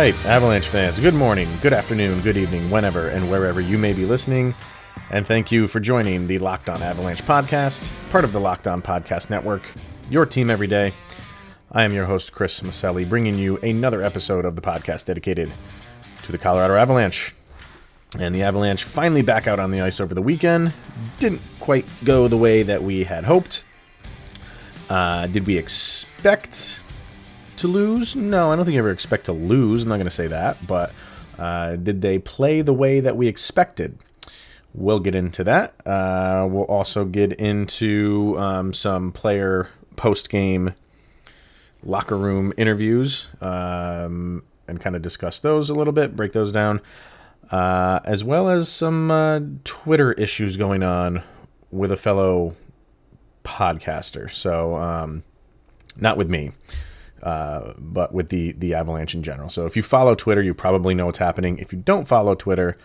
Right, Avalanche fans, good morning, good afternoon, good evening, whenever and wherever you may be listening. And thank you for joining the Locked On Avalanche podcast, part of the Locked On Podcast Network, your team every day. I am your host, Chris Maselli, bringing you another episode of the podcast dedicated to the Colorado Avalanche. And the Avalanche finally back out on the ice over the weekend. Didn't quite go the way that we had hoped. Uh, did we expect to lose? No, I don't think you ever expect to lose. I'm not going to say that. But uh, did they play the way that we expected? We'll get into that. Uh, we'll also get into um, some player post game locker room interviews um, and kind of discuss those a little bit, break those down, uh, as well as some uh, Twitter issues going on with a fellow podcaster. So, um, not with me. Uh, but with the the Avalanche in general. So if you follow Twitter, you probably know what's happening. If you don't follow Twitter,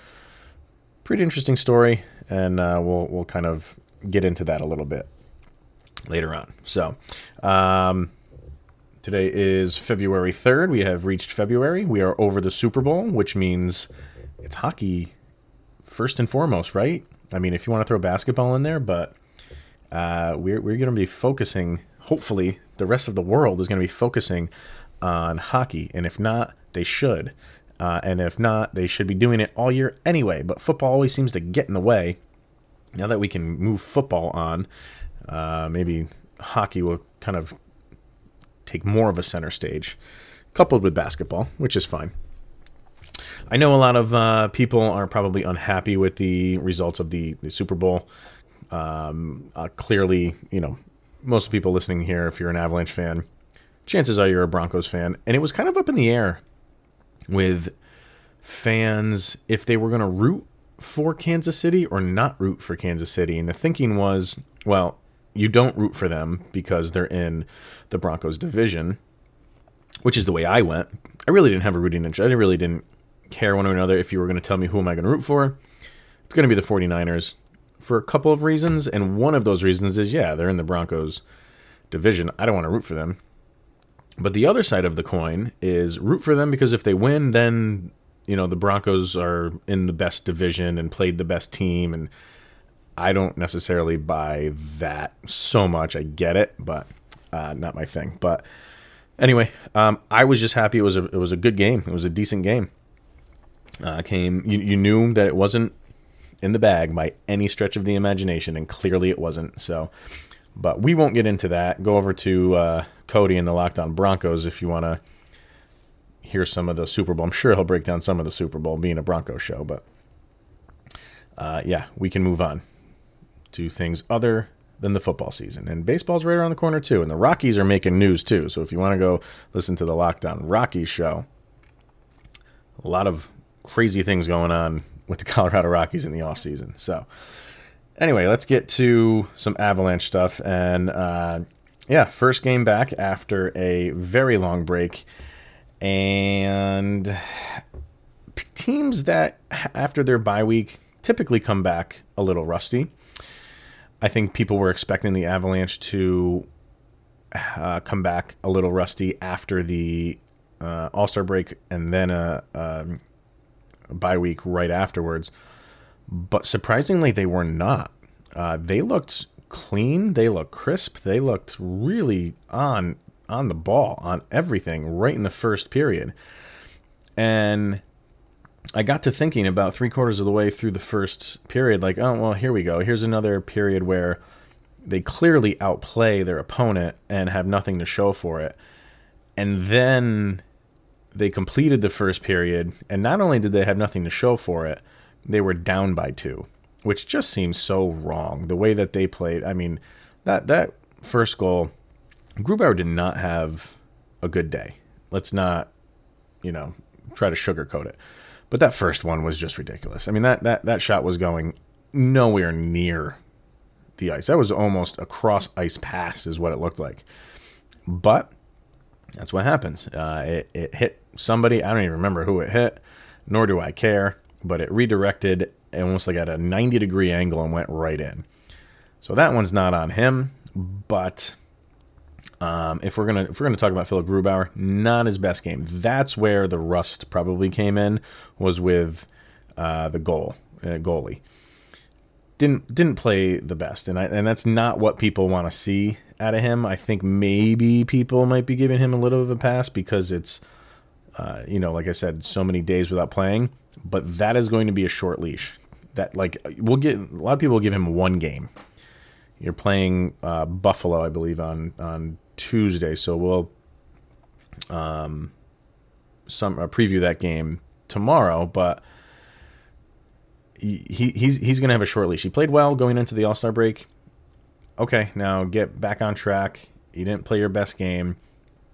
pretty interesting story, and uh, we'll we'll kind of get into that a little bit later on. So um, today is February third. We have reached February. We are over the Super Bowl, which means it's hockey first and foremost, right? I mean, if you want to throw basketball in there, but uh, we're we're going to be focusing hopefully the rest of the world is going to be focusing on hockey. And if not, they should. Uh, and if not, they should be doing it all year anyway. But football always seems to get in the way. Now that we can move football on, uh, maybe hockey will kind of take more of a center stage, coupled with basketball, which is fine. I know a lot of uh, people are probably unhappy with the results of the, the Super Bowl. Um, uh, clearly, you know, most people listening here, if you're an Avalanche fan, chances are you're a Broncos fan. And it was kind of up in the air with fans if they were going to root for Kansas City or not root for Kansas City. And the thinking was, well, you don't root for them because they're in the Broncos division, which is the way I went. I really didn't have a rooting interest. I really didn't care one or another if you were going to tell me who am I going to root for. It's going to be the 49ers for a couple of reasons, and one of those reasons is yeah, they're in the Broncos division. I don't want to root for them. But the other side of the coin is root for them because if they win, then you know the Broncos are in the best division and played the best team, and I don't necessarily buy that so much. I get it, but uh, not my thing. But anyway, um, I was just happy it was a it was a good game. It was a decent game. Uh, came you, you knew that it wasn't in the bag by any stretch of the imagination, and clearly it wasn't. So, but we won't get into that. Go over to uh, Cody and the Locked On Broncos if you want to hear some of the Super Bowl. I'm sure he'll break down some of the Super Bowl, being a Bronco show. But uh, yeah, we can move on to things other than the football season. And baseball's right around the corner too. And the Rockies are making news too. So if you want to go listen to the Locked On Rockies show, a lot of crazy things going on with the Colorado Rockies in the offseason. So, anyway, let's get to some Avalanche stuff. And uh, yeah, first game back after a very long break. And teams that, after their bye week, typically come back a little rusty. I think people were expecting the Avalanche to uh, come back a little rusty after the uh, All Star break and then a, a um, bye week right afterwards. But surprisingly, they were not. Uh, they looked clean. They looked crisp. They looked really on on the ball on everything right in the first period. And I got to thinking about three quarters of the way through the first period, like, oh well, here we go. Here's another period where they clearly outplay their opponent and have nothing to show for it. And then they completed the first period, and not only did they have nothing to show for it, they were down by two, which just seems so wrong. The way that they played, I mean, that that first goal, Grubauer did not have a good day. Let's not, you know, try to sugarcoat it. But that first one was just ridiculous. I mean, that that that shot was going nowhere near the ice. That was almost a cross ice pass, is what it looked like. But that's what happens. Uh, it, it hit somebody. I don't even remember who it hit, nor do I care. But it redirected almost like at a 90 degree angle and went right in. So that one's not on him. But Um, if we're gonna if we're gonna talk about Philipp Grubauer, not his best game. That's where the rust probably came in was with uh, the goal uh, goalie. Didn't didn't play the best, and I, and that's not what people want to see out of him. I think maybe people might be giving him a little of a pass because it's uh, you know like I said, so many days without playing. But that is going to be a short leash. That like we'll get a lot of people will give him one game. You're playing uh, Buffalo, I believe, on on Tuesday, so we'll um some uh, preview that game tomorrow. But he, he he's he's gonna have a short leash. He played well going into the All Star break. Okay, now get back on track. You didn't play your best game,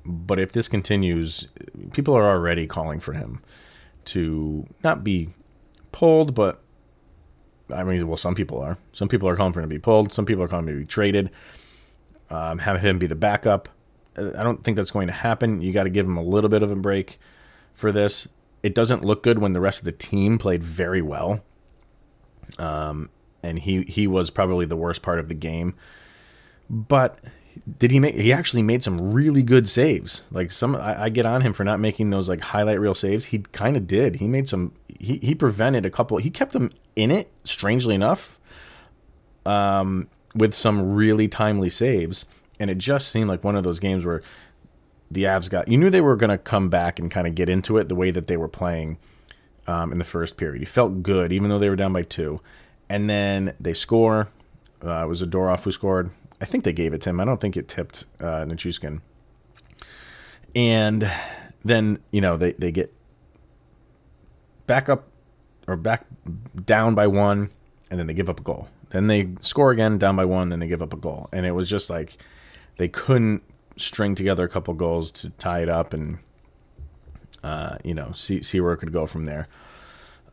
but if this continues, people are already calling for him to not be pulled, but I mean, well, some people are. Some people are calling for him to be pulled. Some people are calling him to be traded. Um, have him be the backup. I don't think that's going to happen. You got to give him a little bit of a break for this. It doesn't look good when the rest of the team played very well. Um, and he he was probably the worst part of the game. But did he make? He actually made some really good saves. Like some, I, I get on him for not making those like highlight reel saves. He kind of did. He made some. He he prevented a couple. He kept them in it. Strangely enough, um, with some really timely saves, and it just seemed like one of those games where the Avs got. You knew they were going to come back and kind of get into it the way that they were playing um, in the first period. He felt good, even though they were down by two, and then they score. Uh, it was Zadorov who scored. I think they gave it to him. I don't think it tipped uh, Nichushkin. And then you know they they get back up or back down by one, and then they give up a goal. Then they score again, down by one, then they give up a goal, and it was just like they couldn't string together a couple goals to tie it up and uh, you know see see where it could go from there.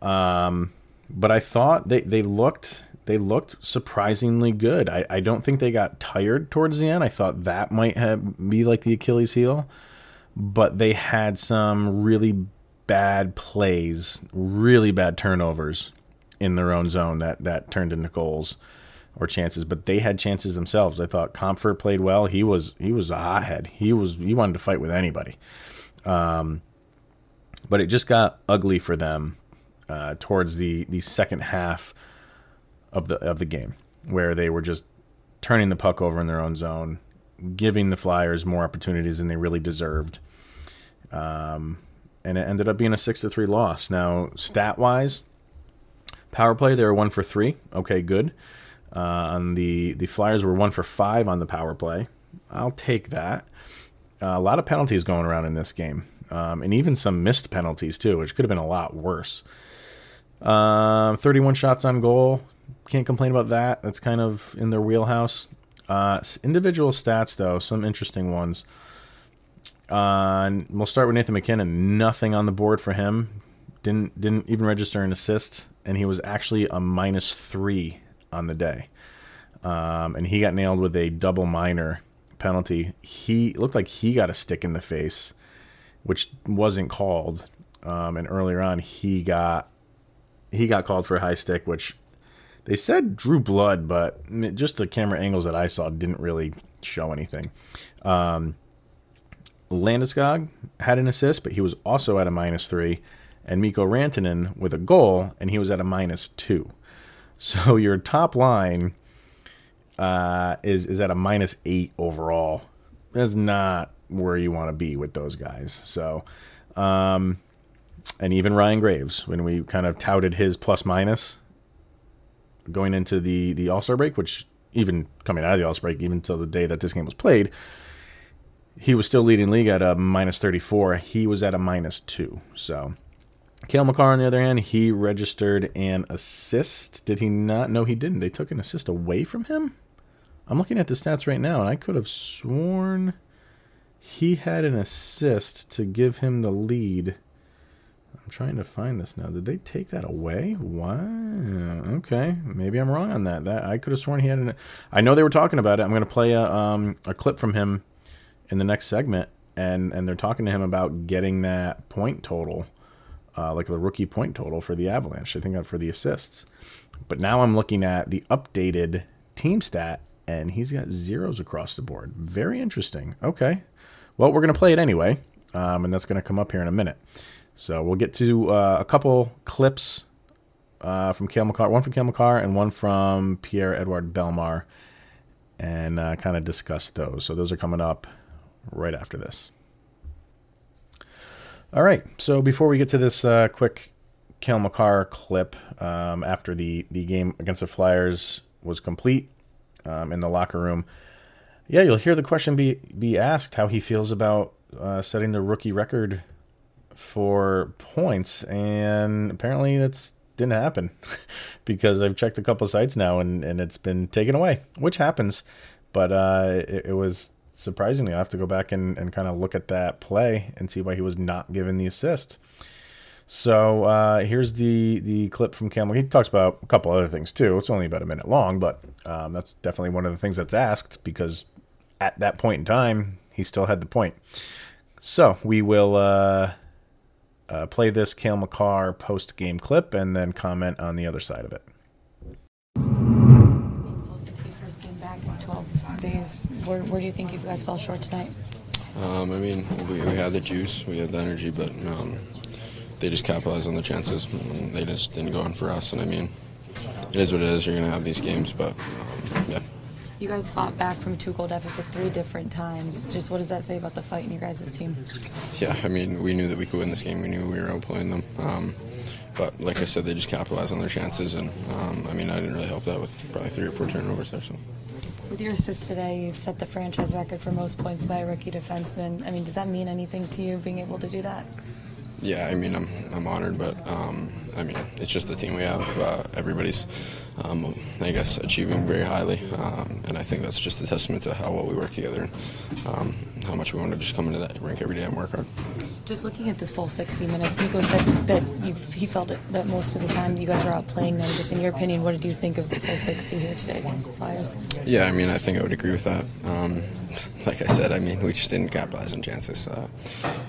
Um, but I thought they they looked they looked surprisingly good. I, I don't think they got tired towards the end. I thought that might have be like the Achilles heel, but they had some really bad plays, really bad turnovers in their own zone that that turned into goals or chances. But they had chances themselves. I thought Compher played well. He was he was a hothead. He was he wanted to fight with anybody. Um, but it just got ugly for them uh, towards the the second half of the of the game, where they were just turning the puck over in their own zone, giving the Flyers more opportunities than they really deserved. Um, and it ended up being a six to three loss. Now, stat wise, power play they were one for three. Okay, good. Uh, on the the Flyers were one for five on the power play. I'll take that. Uh, a lot of penalties going around in this game, um, and even some missed penalties too, which could have been a lot worse. Uh, 31 shots on goal, can't complain about that. That's kind of in their wheelhouse. Uh, individual stats, though, some interesting ones. Uh, we'll start with Nathan MacKinnon. Nothing on the board for him. Didn't didn't even register an assist, and he was actually a minus three on the day. Um, and he got nailed with a double minor penalty. He looked like he got a stick in the face, which wasn't called. Um, and earlier on, he got he got called for a high stick, which they said drew blood, but just the camera angles that I saw didn't really show anything. Um, Landeskog had an assist, but he was also at a minus three, and Mikko Rantanen with a goal, and he was at a minus two. So your top line uh, is is at a minus eight overall. That's not where you want to be with those guys. So, um, and even Ryan Graves, when we kind of touted his plus minus, going into the the All Star break, which even coming out of the All Star break, even until the day that this game was played, he was still leading league at a minus 34. He was at a minus two. So, Cale Makar, on the other hand, he registered an assist. Did he not? No, he didn't. They took an assist away from him. I'm looking at the stats right now, and I could have sworn he had an assist to give him the lead I'm trying to find this now. Did they take that away? Wow. Okay, maybe I'm wrong on that. That I could have sworn he had an. I know they were talking about it. I'm going to play a um, a clip from him in the next segment, and and they're talking to him about getting that point total, uh, like the rookie point total for the Avalanche. I think for the assists. But now I'm looking at the updated team stat, and he's got zeros across the board. Very interesting. Okay. Well, we're going to play it anyway, um, and that's going to come up here in a minute. So we'll get to uh, a couple clips uh, from Cale Makar, one from Cale Makar and one from Pierre Edouard Bellemare, and uh, kind of discuss those. So those are coming up right after this. All right. So before we get to this uh, quick Cale Makar clip um, after the, the game against the Flyers was complete um, in the locker room, yeah, you'll hear the question be, be asked how he feels about uh, setting the rookie record for points. And apparently that's didn't happen because I've checked a couple sites now and, and it's been taken away, which happens. But uh, it, it was surprisingly, I have to go back and, and kind of look at that play and see why he was not given the assist. So uh, here's the the clip from Campbell. He talks about a couple other things too. It's only about a minute long, but um, that's definitely one of the things that's asked because at that point in time, he still had the point. So we will uh, uh, play this Cale Makar post game clip and then comment on the other side of it. days. Where, where do you think you guys fell short tonight? Um, I mean, we, we had the juice, we had the energy, but um, they just capitalized on the chances. They just didn't go in for us. And I mean, it is what it is. You're going to have these games, but um, yeah. You guys fought back from two goal deficit three different times. Just what does that say about the fight in your guys' team? Yeah, I mean, we knew that we could win this game. We knew we were outplaying them. Um, but like I said, they just capitalized on their chances. And um, I mean, I didn't really help that with probably three or four turnovers there. So. With your assist today, you set the franchise record for most points by a rookie defenseman. I mean, does that mean anything to you being able to do that? Yeah, I mean, I'm I'm honored, but um, I mean, it's just the team we have. Uh, everybody's, um, I guess, achieving very highly, um, and I think that's just a testament to how well we work together and um, how much we want to just come into that rink every day and work hard. Just looking at this full 60 minutes, Nico said that you, he felt it, that most of the time you guys were out playing them. Just in your opinion, what did you think of the full 60 here today against the Flyers? Yeah, I mean, I think I would agree with that. Um, like I said, I mean, we just didn't capitalize on chances, uh,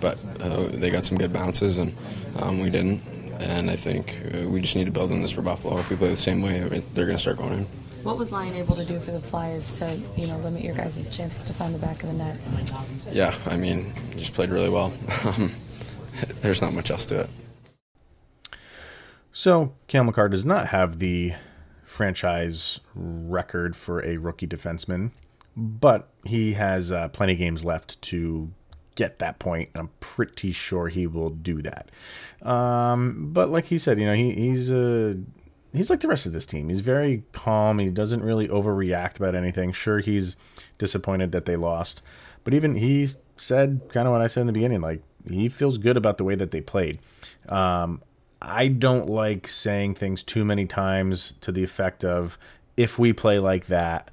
but uh, they got some good bounces, and um, we didn't. And I think uh, we just need to build on this for Buffalo. If we play the same way, they're going to start going in. What was Lyon able to do for the Flyers to, you know, limit your guys' chances to find the back of the net? Yeah, I mean, just played really well. Um, there's not much else to it. So, Cale Makar does not have the franchise record for a rookie defenseman, but he has uh, plenty of games left to get that point. I'm pretty sure he will do that. Um, but like he said, you know, he, he's a he's like the rest of this team. He's very calm. He doesn't really overreact about anything. Sure, he's disappointed that they lost, but even he said kind of what I said in the beginning. Like he feels good about the way that they played. Um, I don't like saying things too many times to the effect of if we play like that,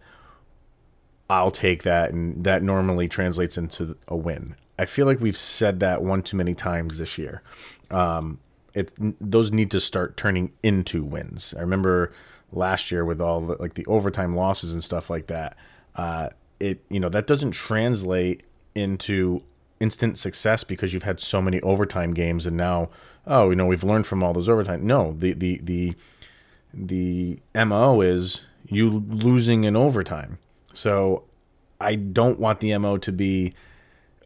I'll take that, and that normally translates into a win. I feel like we've said that one too many times this year. Um, it those need to start turning into wins. I remember last year with all the, like the overtime losses and stuff like that. Uh, it you know that doesn't translate into instant success because you've had so many overtime games and now oh you know we've learned from all those overtime no the the the the mo is you losing in overtime so i don't want the mo to be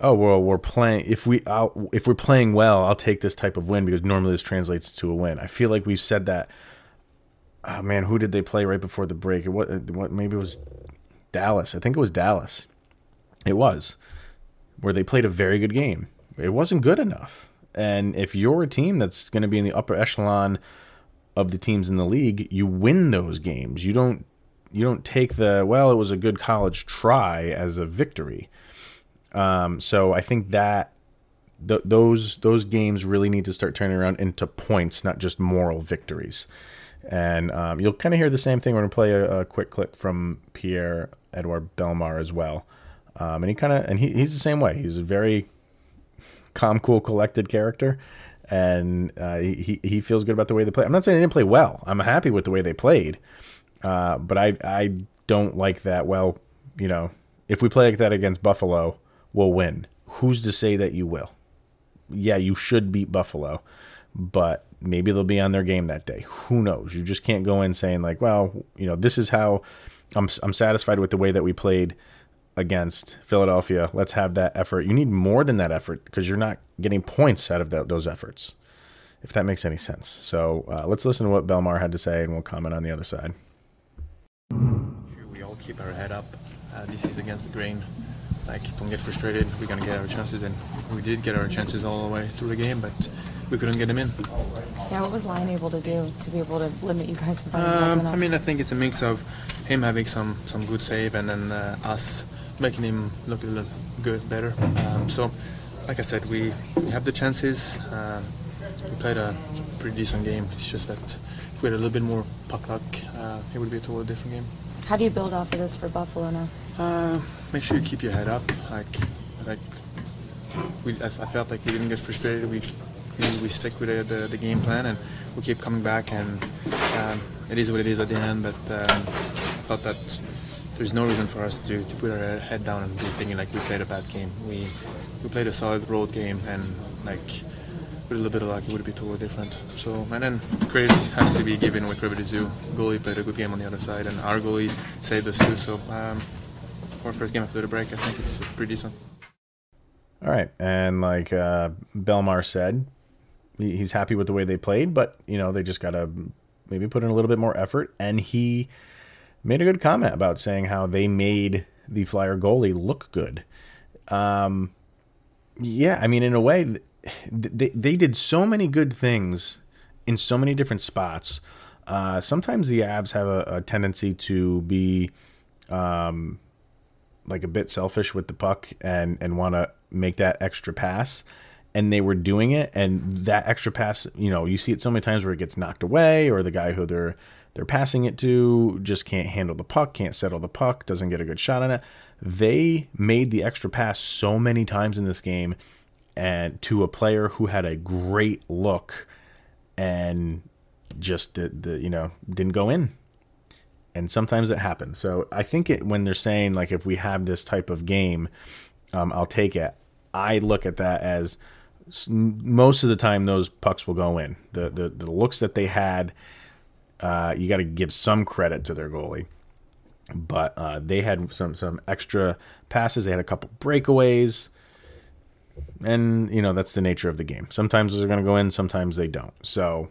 oh well we're playing if we I'll, if we're playing well i'll take this type of win because normally this translates to a win i feel like we've said that oh man who did they play right before the break what what maybe it was dallas i think it was dallas it was where they played a very good game. It wasn't good enough. And if you're a team that's going to be in the upper echelon of the teams in the league, you win those games. You don't you don't take the well, it was a good college try as a victory. Um, so I think that th- those those games really need to start turning around into points, not just moral victories. And um, you'll kind of hear the same thing. We're to play a, a quick clip from Pierre Edouard Bellemare as well. Um, and he kind of and he, he's the same way. He's a very calm, cool, collected character, and uh, he he feels good about the way they play. I'm not saying they didn't play well. I'm happy with the way they played, uh, but I I don't like that. Well, you know, if we play like that against Buffalo, we'll win. Who's to say that you will? Yeah, you should beat Buffalo, but maybe they'll be on their game that day. Who knows? You just can't go in saying like, well, you know, this is how I'm I'm satisfied with the way that we played against Philadelphia. Let's have that effort. You need more than that effort because you're not getting points out of that, those efforts, if that makes any sense. So uh, let's listen to what Bellemare had to say, and we'll comment on the other side. Sure, we all keep our head up. Uh, this is against the grain. Like, don't get frustrated. We're gonna get our chances, and we did get our chances all the way through the game, but we couldn't get them in. Yeah, what was Lyon able to do to be able to limit you guys from Um, I mean, I think it's a mix of him having some some good save and then uh, us making him look a little good, better. Um, so, like I said, we, we have the chances. Um, we played a pretty decent game. It's just that if we had a little bit more puck luck, uh, it would be a totally different game. How do you build off of this for Buffalo now? Uh, make sure you keep your head up. Like, like we, I, I felt like we didn't get frustrated. We, we, we stick with the, the, the game plan and we keep coming back. And um, it is what it is at the end. But um, I thought that there's no reason for us to, to put our head down and be thinking like we played a bad game. We we played a solid road game and like with a little bit of luck it would be totally different. So and then credit has to be given credit is due. Goalie played a good game on the other side and our goalie saved us too. So um, our first game after the break, I think it's pretty decent. All right, and like uh, Bellemare said, he's happy with the way they played, but you know they just got to maybe put in a little bit more effort. And he made a good comment about saying how they made the Flyer goalie look good. Um, yeah, I mean, in a way, they they did so many good things in so many different spots. Uh, sometimes the Avs have a, a tendency to be um, like a bit selfish with the puck and and want to make that extra pass. And they were doing it, and that extra pass, you know, you see it so many times where it gets knocked away, or the guy who they're they're passing it to just can't handle the puck, can't settle the puck, doesn't get a good shot on it. They made the extra pass so many times in this game, and to a player who had a great look, and just the, the you know didn't go in and sometimes it happens. So I think it, when they're saying like if we have this type of game, um, I'll take it. I look at that as most of the time those pucks will go in. The the, the looks that they had, uh, you got to give some credit to their goalie, but uh, they had some some extra passes. They had a couple breakaways, and you know that's the nature of the game. Sometimes those are going to go in, sometimes they don't. So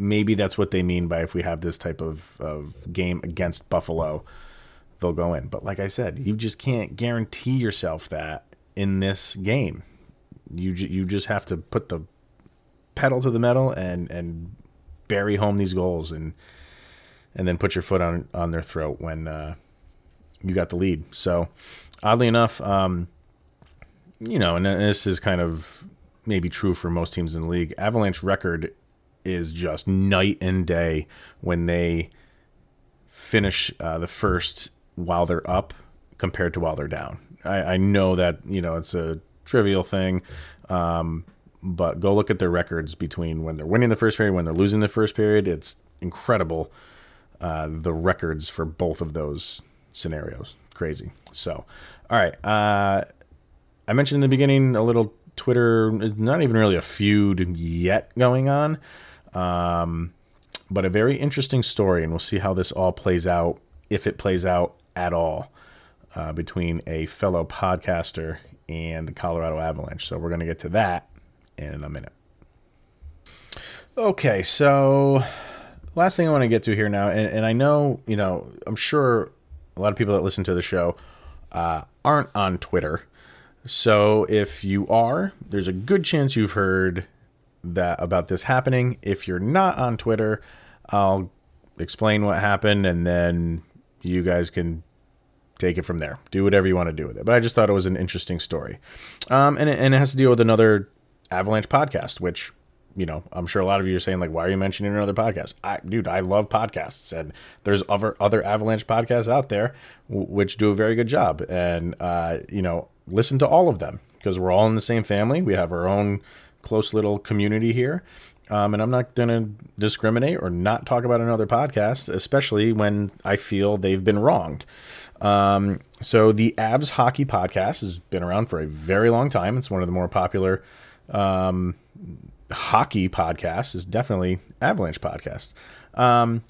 maybe that's what they mean by if we have this type of, of game against Buffalo, they'll go in. But like I said, you just can't guarantee yourself that in this game. You you just have to put the pedal to the metal and and bury home these goals and and then put your foot on on their throat when uh, you got the lead. So oddly enough, um, you know, and this is kind of maybe true for most teams in the league. Avalanche record is just night and day when they finish uh, the first while they're up compared to while they're down. I, I know that you know it's a trivial thing, um, but go look at their records between when they're winning the first period, when they're losing the first period. It's incredible uh, the records for both of those scenarios. Crazy. So, all right. Uh, I mentioned in the beginning a little Twitter, not even really a feud yet going on. Um, but a very interesting story, and we'll see how this all plays out, if it plays out at all, uh, between a fellow podcaster and the Colorado Avalanche. So we're going to get to that in a minute. Okay, so last thing I want to get to here now, and, and I know, you know, I'm sure a lot of people that listen to the show uh, aren't on Twitter. So if you are, there's a good chance you've heard that about this happening. If you're not on Twitter, I'll explain what happened and then you guys can take it from there. Do whatever you want to do with it. But I just thought it was an interesting story. Um, and, it, and it has to deal with another Avalanche podcast, which, you know, I'm sure a lot of you are saying, like, why are you mentioning another podcast? I, dude, I love podcasts. And there's other, other Avalanche podcasts out there w- which do a very good job. And, uh, you know, listen to all of them because we're all in the same family. We have our own close little community here. Um, and I'm not going to discriminate or not talk about another podcast, especially when I feel they've been wronged. Um, so the Avs Hockey Podcast has been around for a very long time. It's one of the more popular um, hockey podcasts. Is definitely Avalanche podcast. Um,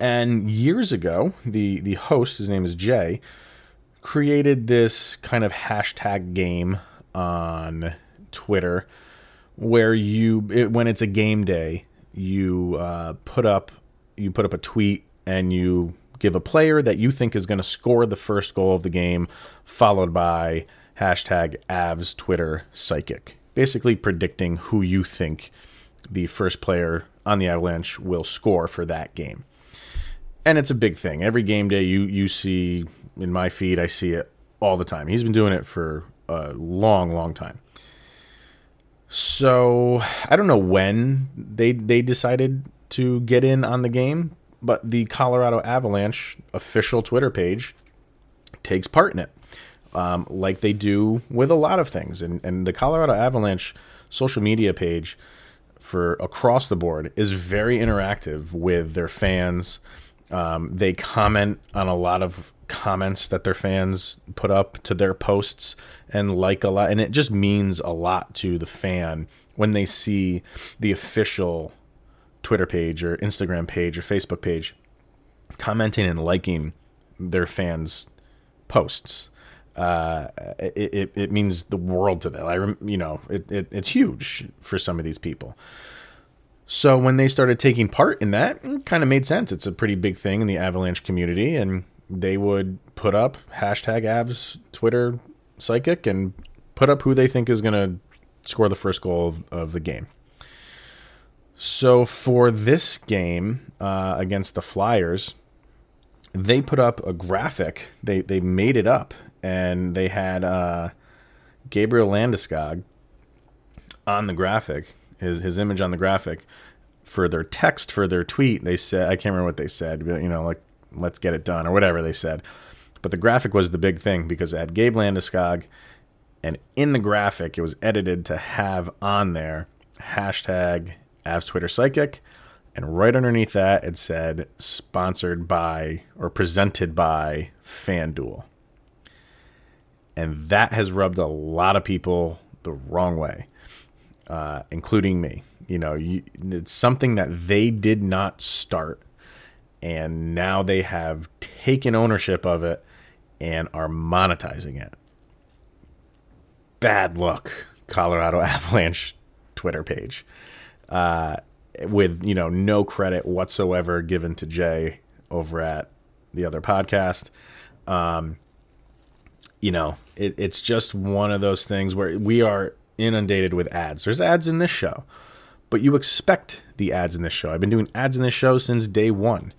And years ago, the the host, his name is Jay, created this kind of hashtag game on Twitter where you it, when it's a game day, you uh, put up you put up a tweet and you give a player that you think is going to score the first goal of the game, followed by hashtag Avs Twitter Psychic, basically predicting who you think the first player on the Avalanche will score for that game. And it's a big thing. Every game day you you see in my feed, I see it all the time. He's been doing it for a long, long time. So I don't know when they they decided to get in on the game, but the Colorado Avalanche official Twitter page takes part in it, um, like they do with a lot of things. And and the Colorado Avalanche social media page for across the board is very interactive with their fans. Um, they comment on a lot of comments that their fans put up to their posts and like a lot and it just means a lot to the fan when they see the official Twitter page or Instagram page or Facebook page commenting and liking their fans posts uh, it, it, it, means the world to them. I, you know, it, it, it's huge for some of these people. So when they started taking part in that, kind of made sense. It's a pretty big thing in the Avalanche community, and they would put up hashtag Avs Twitter psychic and put up who they think is going to score the first goal of, of, the game. So for this game uh, against the Flyers, they put up a graphic. They they made it up, and they had uh, Gabriel Landeskog on the graphic, his his image on the graphic. For their text for their tweet, they said I can't remember what they said, but you know, like let's get it done or whatever they said. But the graphic was the big thing because it had Gabe Landeskog, and in the graphic, it was edited to have on there hashtag Avs Twitter Psychic, and right underneath that, it said sponsored by or presented by FanDuel. And that has rubbed a lot of people the wrong way, uh, including me. You know, you, it's something that they did not start and now they have taken ownership of it and are monetizing it. Bad luck, Colorado Avalanche Twitter page, uh, with you know no credit whatsoever given to Jay over at the other podcast. Um, you know, it, it's just one of those things where we are inundated with ads. There's ads in this show, but you expect the ads in this show. I've been doing ads in this show since day one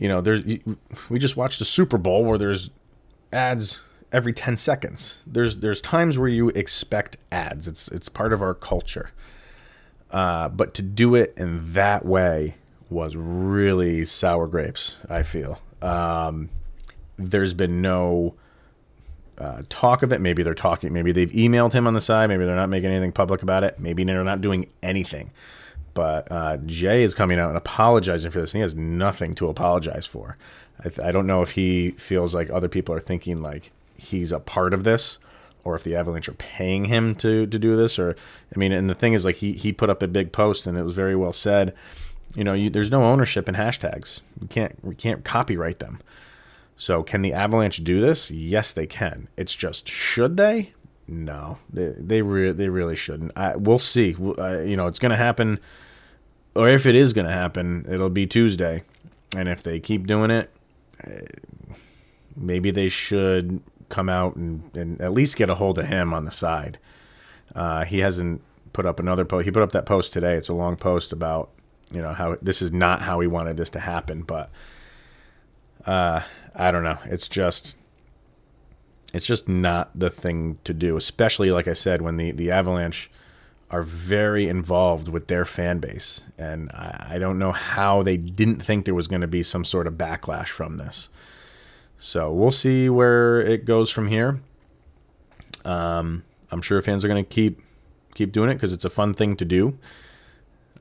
you know, there's we just watched a Super Bowl where there's ads every 10 seconds. There's there's times where you expect ads. It's it's part of our culture. Uh, but to do it in that way was really sour grapes. I feel um, there's been no uh, talk of it. Maybe they're talking. Maybe they've emailed him on the side. Maybe they're not making anything public about it. Maybe they're not doing anything. But uh, Jay is coming out and apologizing for this, and he has nothing to apologize for. I, th- I don't know if he feels like other people are thinking like he's a part of this, or if the Avalanche are paying him to to do this. Or I mean, and the thing is, like he he put up a big post, and it was very well said. You know, you, there's no ownership in hashtags. You can't we can't copyright them. So can the Avalanche do this? Yes, they can. It's just should they? No, they they re- they really shouldn't. I, we'll see. Uh, you know, it's going to happen, or if it is going to happen, it'll be Tuesday. And if they keep doing it, uh, maybe they should come out and, and at least get a hold of him on the side. Uh, he hasn't put up another post. He put up that post today. It's a long post about you know how this is not how he wanted this to happen, but uh, I don't know. It's just it's just not the thing to do, especially like I said when the the Avalanche are very involved with their fan base, and I, I don't know how they didn't think there was going to be some sort of backlash from this. So we'll see where it goes from here. Um, I'm sure fans are going to keep keep doing it because it's a fun thing to do.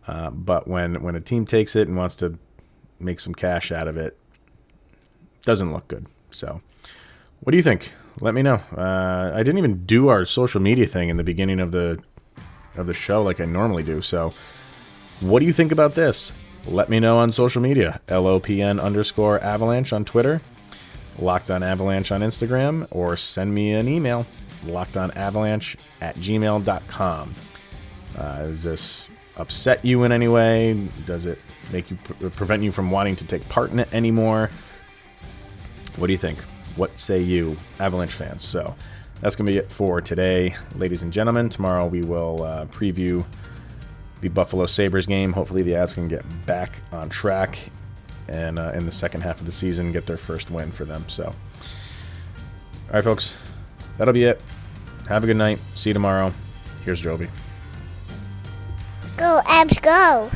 Uh, but when when a team takes it and wants to make some cash out of it, doesn't look good. So, what do you think? let me know. Uh, I didn't even do our social media thing in the beginning of the of the show like I normally do. So, what do you think about this? let me know on social media. LOPN underscore avalanche on Twitter, Locked on Avalanche on Instagram, or send me an email, lockedonavalanche at gmail.com. Uh, does this upset you in any way? Does it make you prevent you from wanting to take part in it anymore? What do you think? What say you, Avalanche fans? So that's going to be it for today, ladies and gentlemen. Tomorrow we will uh, preview the Buffalo Sabres game. Hopefully, the Avs can get back on track and uh, in the second half of the season get their first win for them. So, all right, folks, that'll be it. Have a good night. See you tomorrow. Here's Joby. Go, Avs, go!